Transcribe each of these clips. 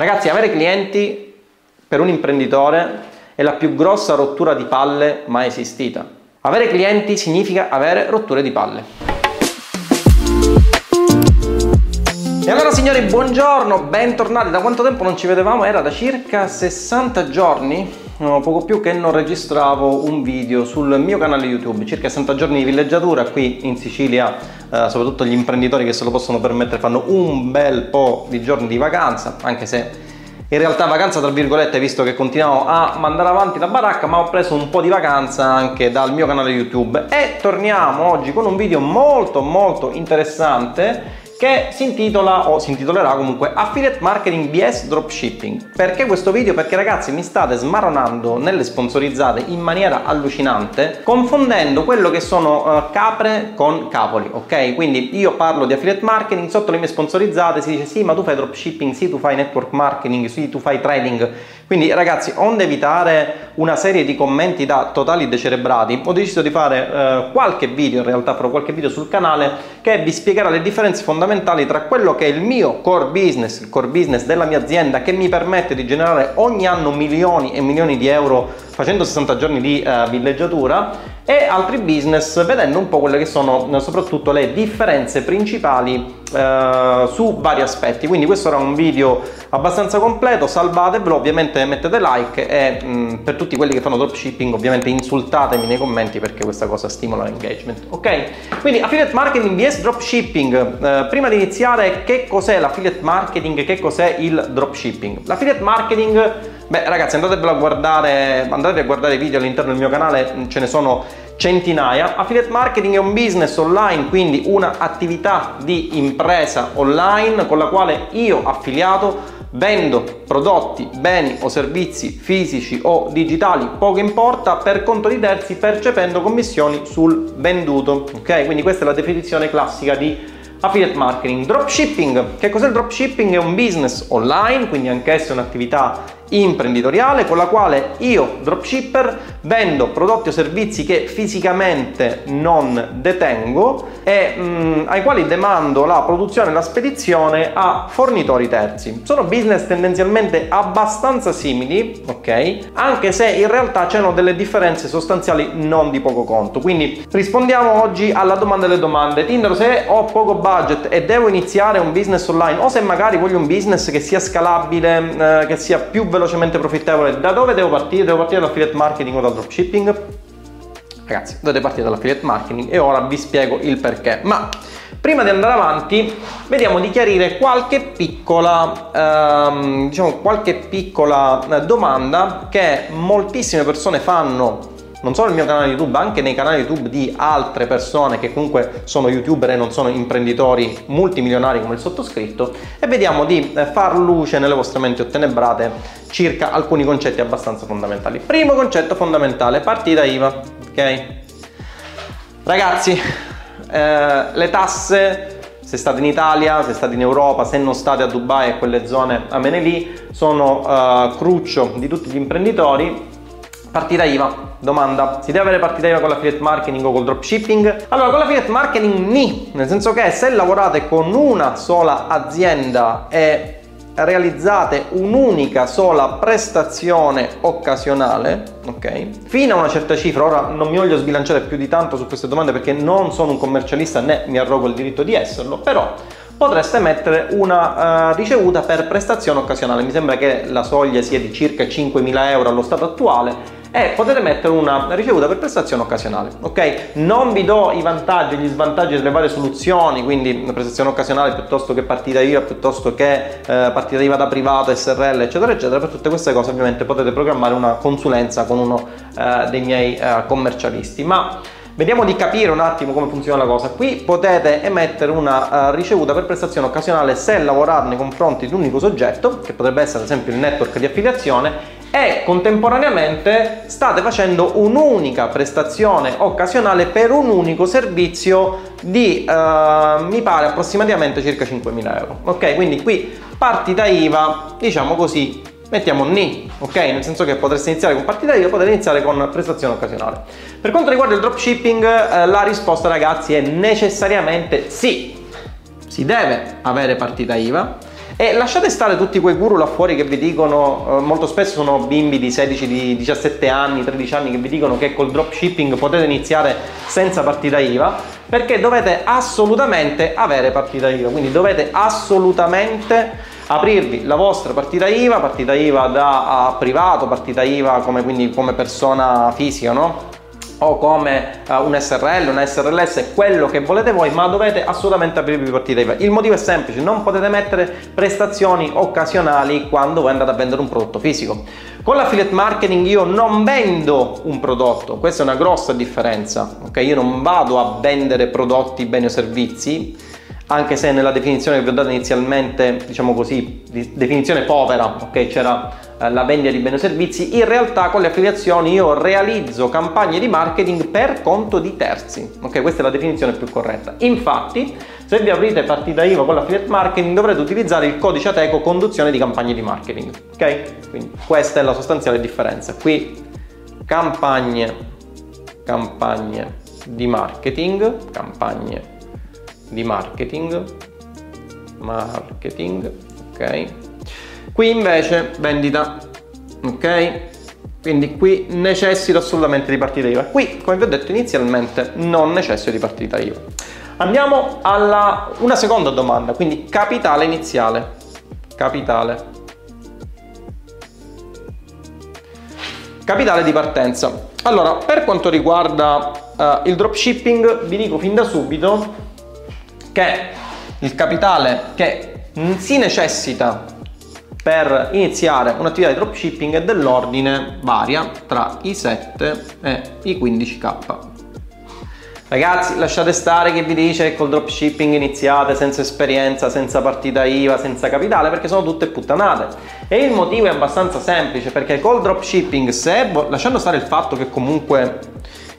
Ragazzi, avere clienti per un imprenditore è la più grossa rottura di palle mai esistita. Avere clienti significa avere rotture di palle. E allora signori, buongiorno, bentornati. Da quanto tempo non ci vedevamo? Era da circa 60 giorni, poco più che non registravo un video sul mio canale YouTube. Circa 60 giorni di villeggiatura qui in Sicilia, eh, soprattutto gli imprenditori che se lo possono permettere fanno un bel po' di giorni di vacanza, anche se in realtà vacanza tra virgolette visto che continuavo a mandare avanti la baracca ma ho preso un po' di vacanza anche dal mio canale YouTube e torniamo oggi con un video molto molto interessante che si intitola o si intitolerà comunque Affiliate Marketing BS Dropshipping. Perché questo video? Perché ragazzi mi state smaronando nelle sponsorizzate in maniera allucinante, confondendo quello che sono uh, capre con capoli, ok? Quindi io parlo di affiliate marketing, sotto le mie sponsorizzate si dice sì, ma tu fai dropshipping, sì, tu fai network marketing, sì, tu fai trading. Quindi ragazzi, onde evitare una serie di commenti da totali decerebrati, ho deciso di fare uh, qualche video, in realtà farò qualche video sul canale che vi spiegherà le differenze fondamentali tra quello che è il mio core business, il core business della mia azienda che mi permette di generare ogni anno milioni e milioni di euro facendo 60 giorni di uh, villeggiatura e altri business vedendo un po' quelle che sono uh, soprattutto le differenze principali uh, su vari aspetti. Quindi questo era un video abbastanza completo, salvatevelo, ovviamente mettete like e mh, mm, per tutti quelli che fanno dropshipping ovviamente insultatemi nei commenti perché questa cosa stimola l'engagement. Ok? Quindi affiliate marketing vs dropshipping. prima di iniziare che cos'è l'affiliate marketing che cos'è il dropshipping? L'affiliate marketing Beh ragazzi andatevelo a guardare, andate a guardare i video all'interno del mio canale, ce ne sono centinaia. Affiliate marketing è un business online, quindi un'attività di impresa online con la quale io affiliato vendo prodotti, beni o servizi fisici o digitali, poco importa, per conto di terzi percependo commissioni sul venduto. Ok? Quindi questa è la definizione classica di affiliate marketing. Dropshipping. Che cos'è il dropshipping? È un business online, quindi anch'esso è un'attività imprenditoriale con la quale io, dropshipper, vendo prodotti o servizi che fisicamente non detengo e mh, mm, ai quali demando la produzione e la spedizione a fornitori terzi. Sono business tendenzialmente abbastanza simili, ok? Anche se in realtà c'erano delle differenze sostanziali non di poco conto. Quindi rispondiamo oggi alla domanda delle domande. Tinder, se ho poco budget e devo iniziare un business online o se magari voglio un business che sia scalabile, eh, che sia più veloce velocemente profittevole, da dove devo partire? Devo partire dall'affiliate marketing o dal dropshipping? Ragazzi, dovete partire dall'affiliate marketing e ora vi spiego il perché. Ma prima di andare avanti, vediamo di chiarire qualche piccola, ehm, diciamo, qualche piccola eh, domanda che moltissime persone fanno non solo nel mio canale YouTube, anche nei canali YouTube di altre persone che comunque sono youtuber e non sono imprenditori multimilionari come il sottoscritto e vediamo di eh, far luce nelle vostre menti ottenebrate circa alcuni concetti abbastanza fondamentali. Primo concetto fondamentale, partita IVA, ok? Ragazzi, eh, le tasse se state in Italia, se state in Europa, se non state a Dubai e quelle zone amene lì, sono uh, cruccio di tutti gli imprenditori. Partita IVA, Domanda, si deve avere partita IVA con l'affiliate marketing o col dropshipping? Allora, con l'affiliate marketing ni, nel senso che se lavorate con una sola azienda e realizzate un'unica sola prestazione occasionale, ok? Fino a una certa cifra, ora non mi voglio sbilanciare più di tanto su queste domande perché non sono un commercialista né mi arrogo il diritto di esserlo, però potreste mettere una uh, ricevuta per prestazione occasionale. Mi sembra che la soglia sia di circa 5.000 euro allo stato attuale e potete mettere una ricevuta per prestazione occasionale, ok? Non vi do i vantaggi e gli svantaggi delle varie soluzioni, quindi prestazione occasionale piuttosto che partita IVA, piuttosto che eh, partita IVA da privato, SRL, eccetera, eccetera. Per tutte queste cose ovviamente potete programmare una consulenza con uno eh, dei miei eh, commercialisti, ma Vediamo di capire un attimo come funziona la cosa. Qui potete emettere una uh, ricevuta per prestazione occasionale se lavorare nei confronti di un unico soggetto, che potrebbe essere ad esempio il network di affiliazione, e contemporaneamente state facendo un'unica prestazione occasionale per un unico servizio di uh, mi pare approssimativamente circa 5.000 euro. Ok? Quindi qui partita IVA diciamo così mettiamo NI ok? Nel senso che potreste iniziare con partita IVA potete iniziare con prestazione occasionale. Per quanto riguarda il dropshipping eh, la risposta ragazzi è necessariamente sì. Si deve avere partita IVA E lasciate stare tutti quei guru là fuori che vi dicono, eh, molto spesso sono bimbi di 16, di 17 anni, 13 anni che vi dicono che col dropshipping potete iniziare senza partita IVA, perché dovete assolutamente avere partita IVA, quindi dovete assolutamente aprirvi la vostra partita IVA, partita IVA da privato, partita IVA come, quindi come persona fisica, no? O come uh, un SRL, un SRLS, quello che volete voi, ma dovete assolutamente aprirvi partita IVA. Il motivo è semplice, non potete mettere prestazioni occasionali quando voi andate a vendere un prodotto fisico. Con l'affiliate marketing io non vendo un prodotto, questa è una grossa differenza, ok? Io non vado a vendere prodotti, beni o servizi, anche se nella definizione che vi ho dato inizialmente, diciamo così, definizione povera, ok, c'era eh, la vendita di beni o servizi, in realtà con le affiliazioni io realizzo campagne di marketing per conto di terzi, ok, questa è la definizione più corretta. Infatti, se vi aprite partita IVA con l'affiliate marketing dovrete utilizzare il codice ATECO conduzione di campagne di marketing, ok? Quindi questa è la sostanziale differenza. Qui campagne, campagne di marketing, campagne di marketing marketing ok qui invece vendita ok? Quindi qui necessito assolutamente di partita IVA. Qui come vi ho detto inizialmente non necessito di partita IVA. Andiamo alla una seconda domanda quindi capitale iniziale. Capitale. Capitale di partenza. Allora per quanto riguarda uh, il dropshipping vi dico fin da subito che il capitale che si necessita per iniziare un'attività di dropshipping dell'ordine varia tra i 7 e i 15k. Ragazzi, lasciate stare chi vi dice che col dropshipping iniziate senza esperienza, senza partita IVA, senza capitale, perché sono tutte puttanate. E il motivo è abbastanza semplice, perché col dropshipping, se lasciando stare il fatto che comunque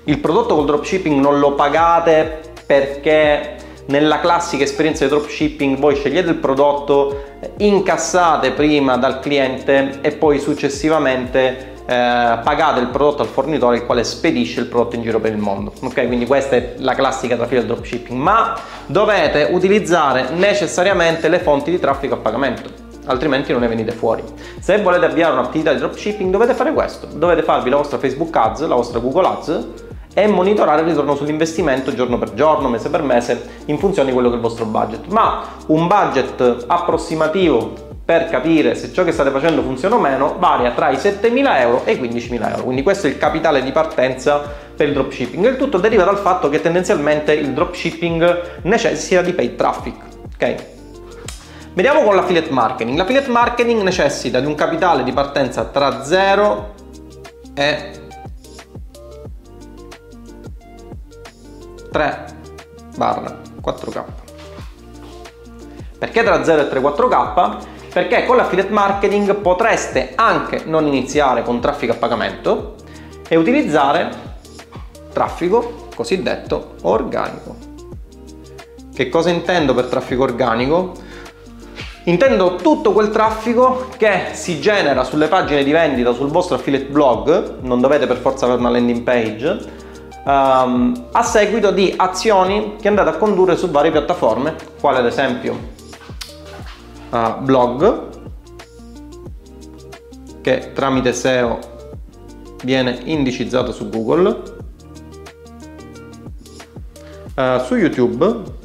il prodotto col dropshipping non lo pagate perché nella classica esperienza di dropshipping voi scegliete il prodotto, incassate prima dal cliente e poi successivamente eh, pagate il prodotto al fornitore il quale spedisce il prodotto in giro per il mondo. Ok, quindi questa è la classica traffico del dropshipping, ma dovete utilizzare necessariamente le fonti di traffico a pagamento altrimenti non ne venite fuori. Se volete avviare un'attività di dropshipping dovete fare questo, dovete farvi la vostra Facebook Ads, la vostra Google Ads e monitorare il ritorno sull'investimento giorno per giorno, mese per mese, in funzione di quello che è il vostro budget. Ma un budget approssimativo per capire se ciò che state facendo funziona o meno varia tra i 7.000 euro e i 15.000 euro. Quindi questo è il capitale di partenza per il dropshipping. Il tutto deriva dal fatto che tendenzialmente il dropshipping necessita di paid traffic. Ok? Vediamo con l'affiliate marketing. L'affiliate marketing necessita di un capitale di partenza tra 0 e 3 barra 4K. Perché tra 0 e 3 4K? Perché con l'affiliate marketing potreste anche non iniziare con traffico a pagamento e utilizzare traffico cosiddetto organico. Che cosa intendo per traffico organico? Intendo tutto quel traffico che si genera sulle pagine di vendita sul vostro affiliate blog, non dovete per forza avere una landing page, um, a seguito di azioni che andate a condurre su varie piattaforme, quale ad esempio uh, blog, che tramite SEO viene indicizzato su Google, uh, su YouTube.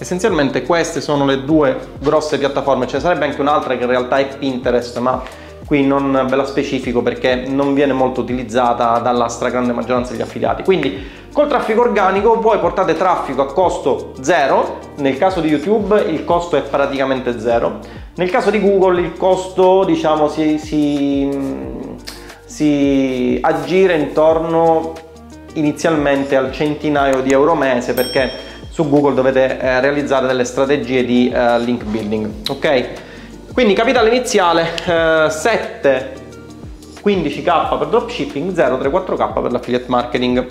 Essenzialmente queste sono le due grosse piattaforme, ce ne sarebbe anche un'altra che in realtà è Pinterest, ma qui non ve la specifico perché non viene molto utilizzata dalla stragrande maggioranza degli affiliati. Quindi col traffico organico voi portate traffico a costo zero, nel caso di YouTube il costo è praticamente zero, nel caso di Google il costo diciamo si, si, si aggira intorno inizialmente al centinaio di euro mese perché su Google dovete eh, realizzare delle strategie di eh, link building, ok? Quindi capitale iniziale eh, 7 15k per dropshipping, 0,34k per l'affiliate marketing.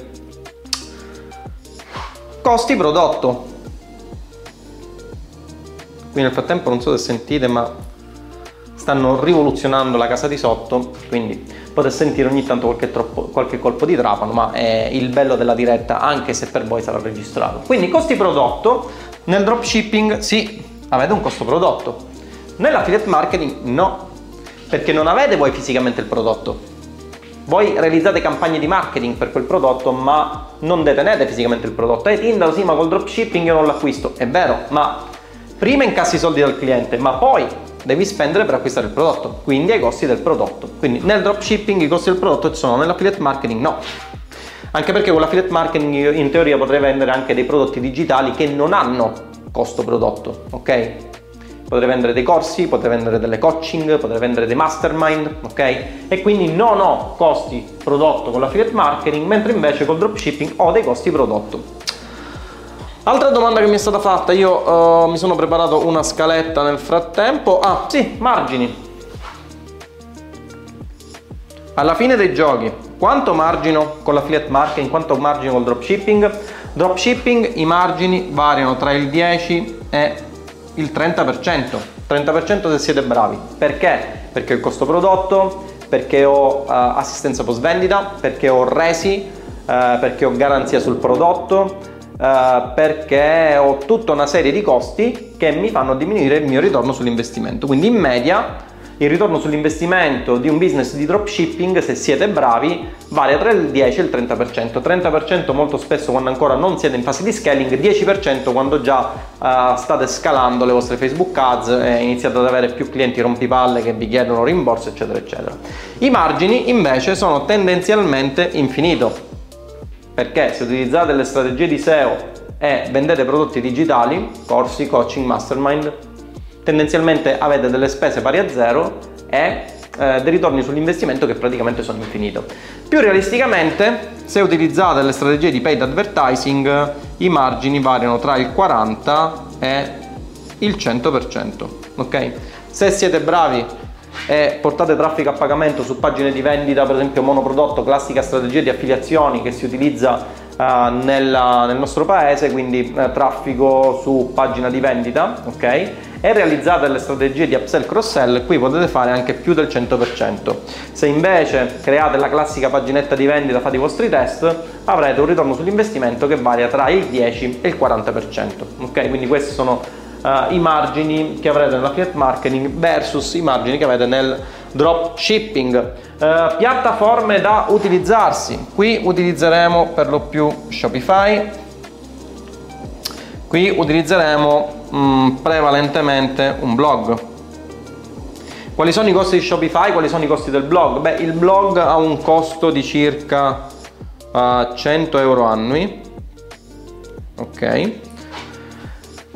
Costi prodotto. Qui nel frattempo non so se sentite ma stanno rivoluzionando la casa di sotto, quindi potete sentire ogni tanto qualche, troppo, qualche colpo di trapano, ma è il bello della diretta anche se per voi sarà registrato. Quindi costi prodotto Nel dropshipping sì, avete un costo prodotto. Nell'affiliate marketing no, perché non avete voi fisicamente il prodotto. Voi realizzate campagne di marketing per quel prodotto, ma non detenete fisicamente il prodotto. E Tinder sì, ma col dropshipping io non l'acquisto. È vero, ma prima incassi i soldi dal cliente, ma poi devi spendere per acquistare il prodotto, quindi ai costi del prodotto. Quindi nel dropshipping i costi del prodotto ci sono, nell'affiliate marketing no. Anche perché con l'affiliate marketing in teoria potrei vendere anche dei prodotti digitali che non hanno costo prodotto, ok? Potrei vendere dei corsi, potrei vendere delle coaching, potrei vendere dei mastermind, ok? E quindi non ho costi prodotto con l'affiliate marketing, mentre invece col dropshipping ho dei costi prodotto. Altra domanda che mi è stata fatta, io uh, mi sono preparato una scaletta nel frattempo. Ah, sì, margini. Alla fine dei giochi, quanto margino con l'affiliate marketing, quanto margino col dropshipping? Dropshipping i margini variano tra il 10 e il 30%. 30% se siete bravi. Perché? Perché ho il costo prodotto, perché ho uh, assistenza post vendita, perché ho resi, uh, perché ho garanzia sul prodotto, uh, perché ho tutta una serie di costi che mi fanno diminuire il mio ritorno sull'investimento. Quindi in media il ritorno sull'investimento di un business di dropshipping, se siete bravi, varia tra il 10 e il 30%. 30% molto spesso quando ancora non siete in fase di scaling, 10% quando già uh, state scalando le vostre Facebook ads e iniziate ad avere più clienti rompipalle che vi chiedono rimborso, eccetera, eccetera. I margini invece sono tendenzialmente infinito. Perché se utilizzate le strategie di SEO e vendete prodotti digitali, corsi, coaching, mastermind, tendenzialmente avete delle spese pari a zero e eh, dei ritorni sull'investimento che praticamente sono infinito. Più realisticamente, se utilizzate le strategie di paid advertising, i margini variano tra il 40 e il 100%, ok? Se siete bravi e portate traffico a pagamento su pagine di vendita, per esempio monoprodotto, classica strategia di affiliazioni che si utilizza Uh, nella, nel nostro paese, quindi uh, traffico su pagina di vendita, ok? E realizzate le strategie di upsell cross-sell, qui potete fare anche più del 100%. Se invece create la classica paginetta di vendita, fate i vostri test, avrete un ritorno sull'investimento che varia tra il 10 e il 40%. Ok, quindi questi sono uh, i margini che avrete nell'affiliate marketing versus i margini che avete nel dropshipping. Uh, piattaforme da utilizzarsi. Qui utilizzeremo per lo più Shopify. Qui utilizzeremo mm, prevalentemente un blog. Quali sono i costi di Shopify? Quali sono i costi del blog? Beh, il blog ha un costo di circa uh, 100 euro annui. Ok.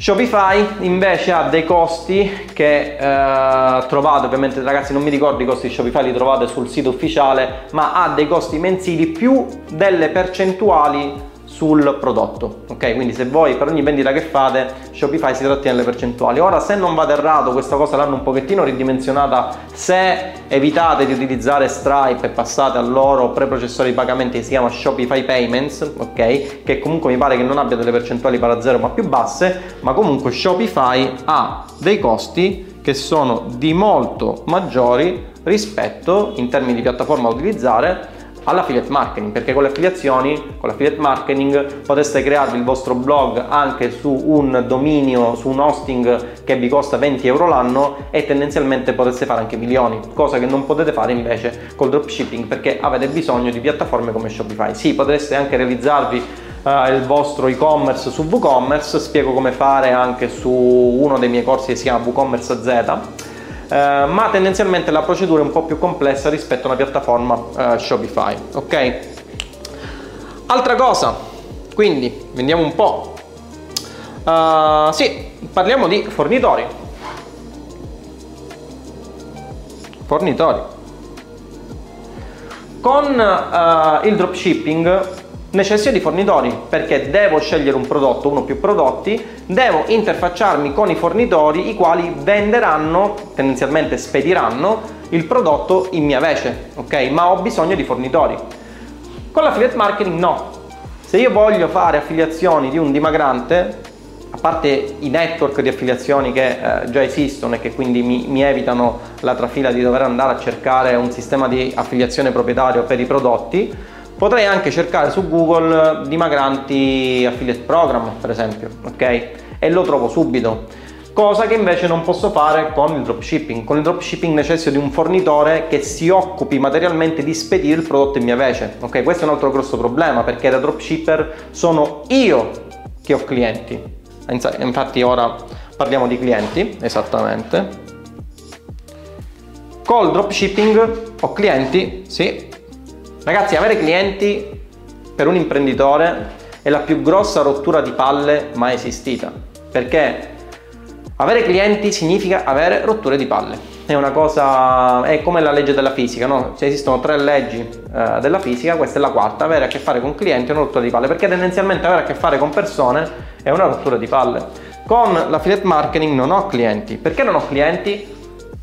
Shopify invece ha dei costi che eh, trovate, ovviamente ragazzi non mi ricordo i costi di Shopify, li trovate sul sito ufficiale, ma ha dei costi mensili più delle percentuali sul prodotto. Ok, quindi se voi per ogni vendita che fate Shopify si trattiene le percentuali. Ora, se non vado errato, questa cosa l'hanno un pochettino ridimensionata. Se evitate di utilizzare Stripe e passate al loro preprocessore di pagamenti che si chiama Shopify Payments, ok, che comunque mi pare che non abbia delle percentuali para zero ma più basse, ma comunque Shopify ha dei costi che sono di molto maggiori rispetto in termini di piattaforma da utilizzare all'affiliate marketing perché con le affiliazioni con l'affiliate marketing poteste crearvi il vostro blog anche su un dominio su un hosting che vi costa 20 euro l'anno e tendenzialmente poteste fare anche milioni cosa che non potete fare invece col dropshipping perché avete bisogno di piattaforme come Shopify. Sì potreste anche realizzarvi uh, il vostro e-commerce su WooCommerce spiego come fare anche su uno dei miei corsi che si chiama WooCommerce Z eh, ma tendenzialmente la procedura è un po' più complessa rispetto a una piattaforma eh, Shopify, ok? Altra cosa, quindi vediamo un po'. Uh, sì, parliamo di fornitori. Fornitori. Con uh, il dropshipping necessito di fornitori perché devo scegliere un prodotto, uno o più prodotti, devo interfacciarmi con i fornitori i quali venderanno, tendenzialmente spediranno il prodotto in mia vece, ok? Ma ho bisogno di fornitori. Con l'affiliate marketing no. Se io voglio fare affiliazioni di un dimagrante, a parte i network di affiliazioni che eh, già esistono e che quindi mi, mi, evitano la trafila di dover andare a cercare un sistema di affiliazione proprietario per i prodotti, Potrei anche cercare su Google dimagranti affiliate program, per esempio, ok? e lo trovo subito cosa che invece non posso fare con il dropshipping. Con il dropshipping necessito di un fornitore che si occupi materialmente di spedire il prodotto in mia vece. Ok, questo è un altro grosso problema perché da dropshipper sono io che ho clienti. Infatti ora parliamo di clienti, esattamente. Col dropshipping ho clienti, sì. Ragazzi, avere clienti per un imprenditore è la più grossa rottura di palle mai esistita. Perché avere clienti significa avere rotture di palle. È una cosa, è come la legge della fisica, no? Cioè esistono tre leggi eh, della fisica, questa è la quarta, avere a che fare con clienti è una rottura di palle, perché tendenzialmente avere a che fare con persone è una rottura di palle. Con l'affiliate marketing non ho clienti. Perché non ho clienti?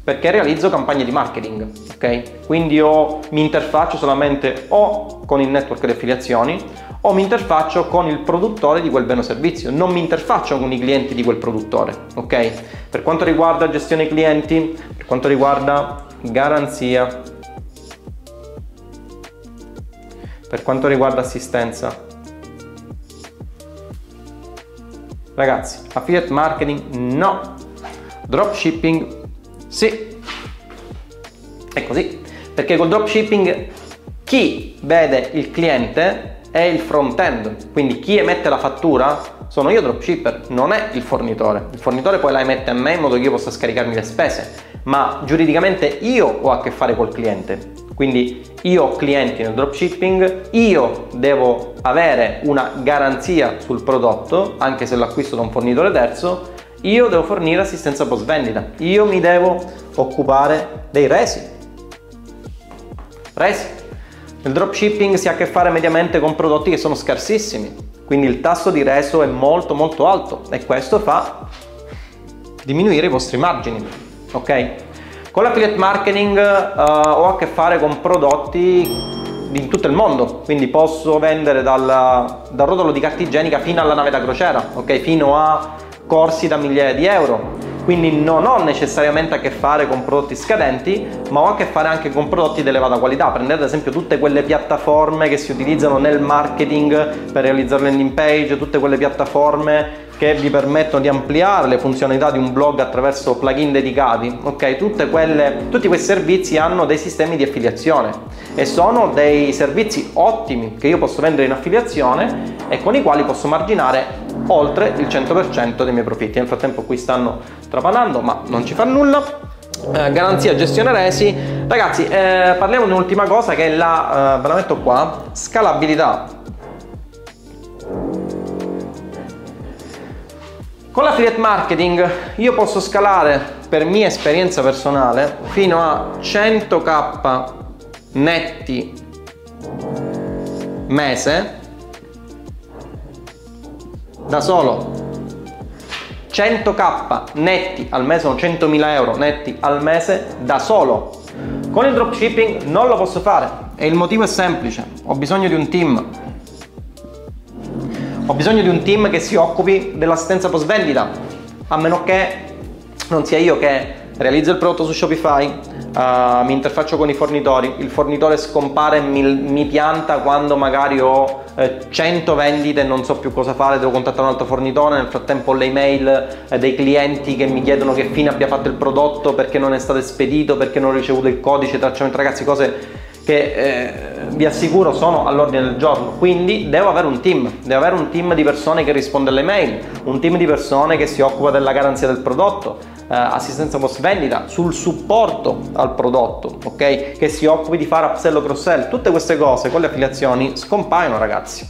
Perché realizzo campagne di marketing, ok? Quindi io mi interfaccio solamente o con il network di affiliazioni o mi interfaccio con il produttore di quel bene o servizio, non mi interfaccio con i clienti di quel produttore, ok? Per quanto riguarda gestione clienti, per quanto riguarda garanzia, per quanto riguarda assistenza, ragazzi, affiliate marketing no, dropshipping sì, è così, perché col dropshipping chi vede il cliente è il front-end, quindi chi emette la fattura sono io dropshipper, non è il fornitore. Il fornitore poi la emette a me in modo che io possa scaricarmi le spese, ma giuridicamente io ho a che fare col cliente. Quindi io ho clienti nel dropshipping, io devo avere una garanzia sul prodotto, anche se l'acquisto da un fornitore terzo, io devo fornire assistenza post vendita, io mi devo occupare dei resi. Resi il dropshipping si ha a che fare mediamente con prodotti che sono scarsissimi, quindi il tasso di reso è molto molto alto e questo fa diminuire i vostri margini, ok? Con l'affiliate marketing uh, ho a che fare con prodotti in tutto il mondo, quindi posso vendere dal, dal rotolo di carta igienica fino alla nave da crociera, ok? Fino a corsi da migliaia di euro quindi non ho necessariamente a che fare con prodotti scadenti, ma ho a che fare anche con prodotti di elevata qualità. Prendete ad esempio tutte quelle piattaforme che si utilizzano nel marketing per realizzare landing page, tutte quelle piattaforme che vi permettono di ampliare le funzionalità di un blog attraverso plugin dedicati. Ok, quelle, tutti questi servizi hanno dei sistemi di affiliazione e sono dei servizi ottimi che io posso vendere in affiliazione e con i quali posso marginare oltre il 100% dei miei profitti. Nel frattempo qui stanno trapanando, ma non ci fa nulla. Eh, garanzia gestione resi ragazzi eh, parliamo di un'ultima cosa che è la eh, ve la metto qua scalabilità Con l'affiliate marketing io posso scalare per mia esperienza personale fino a 100k netti mese da solo. 100k netti al mese sono 100.000 euro netti al mese da solo. Con il dropshipping non lo posso fare. E il motivo è semplice. Ho bisogno di un team. Ho bisogno di un team che si occupi dell'assistenza post vendita, a meno che non sia io che realizzo il prodotto su Shopify, uh, mi interfaccio con i fornitori, il fornitore scompare e mi, mi pianta quando magari ho eh, 100 vendite e non so più cosa fare, devo contattare un altro fornitore, nel frattempo le email eh, dei clienti che mi chiedono che fine abbia fatto il prodotto, perché non è stato spedito, perché non ho ricevuto il codice tracciamento, ragazzi cose che eh, vi assicuro sono all'ordine del giorno. Quindi devo avere un team, devo avere un team di persone che risponde alle mail, un team di persone che si occupa della garanzia del prodotto, assistenza post vendita, sul supporto al prodotto, ok? Che si occupi di fare upsell o cross sell. Tutte queste cose con le affiliazioni scompaiono, ragazzi.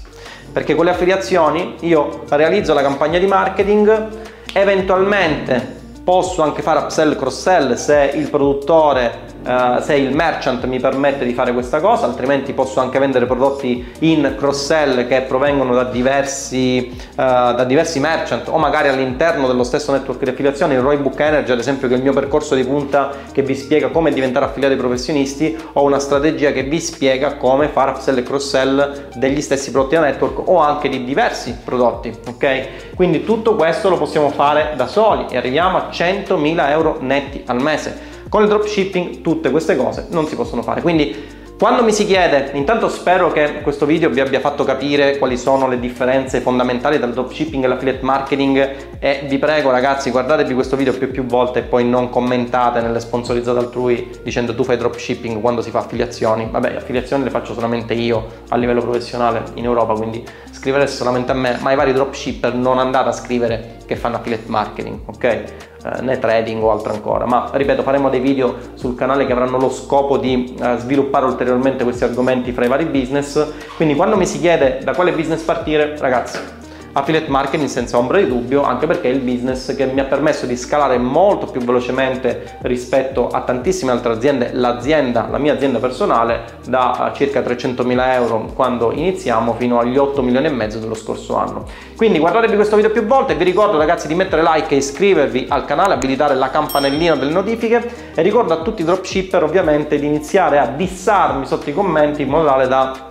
Perché con le affiliazioni io realizzo la campagna di marketing, eventualmente posso anche fare upsell cross sell se il produttore uh, se il merchant mi permette di fare questa cosa, altrimenti posso anche vendere prodotti in cross-sell che provengono da diversi, uh, da diversi merchant o magari all'interno dello stesso network di affiliazione. Il Roybook Energy, ad esempio, che è il mio percorso di punta che vi spiega come diventare affiliati professionisti, ho una strategia che vi spiega come fare upsell e cross-sell degli stessi prodotti da network o anche di diversi prodotti, ok? Quindi tutto questo lo possiamo fare da soli e arriviamo a 100.000 euro netti al mese. Con il dropshipping tutte queste cose non si possono fare, quindi Quando mi si chiede, intanto spero che questo video vi abbia fatto capire quali sono le differenze fondamentali tra il dropshipping e l'affiliate marketing e vi prego ragazzi guardatevi questo video più e più volte e poi non commentate nelle sponsorizzate altrui dicendo tu fai dropshipping quando si fa affiliazioni. Vabbè, affiliazioni le faccio solamente io a livello professionale in Europa, quindi scrivereste solamente a me, ma i vari dropshipper non andate a scrivere che fanno affiliate marketing, ok? Eh, né trading o altro ancora, ma ripeto faremo dei video sul canale che avranno lo scopo di eh, sviluppare ulteriormente questi argomenti fra i vari business, quindi quando mi si chiede da quale business partire, ragazzi, affiliate marketing senza ombra di dubbio, anche perché è il business che mi ha permesso di scalare molto più velocemente rispetto a tantissime altre aziende, l'azienda, la mia azienda personale, da circa 300.000 euro quando iniziamo fino agli 8 milioni e mezzo dello scorso anno. Quindi guardatevi questo video più volte, vi ricordo ragazzi di mettere like e iscrivervi al canale, abilitare la campanellina delle notifiche e ricordo a tutti i dropshipper ovviamente di iniziare a dissarmi sotto i commenti in modo tale da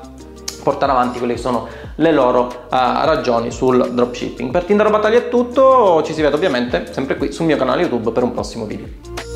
portare avanti quelle che sono le loro uh, ragioni sul dropshipping. Per Tinder Battaglia è tutto, ci si vede ovviamente sempre qui sul mio canale YouTube per un prossimo video.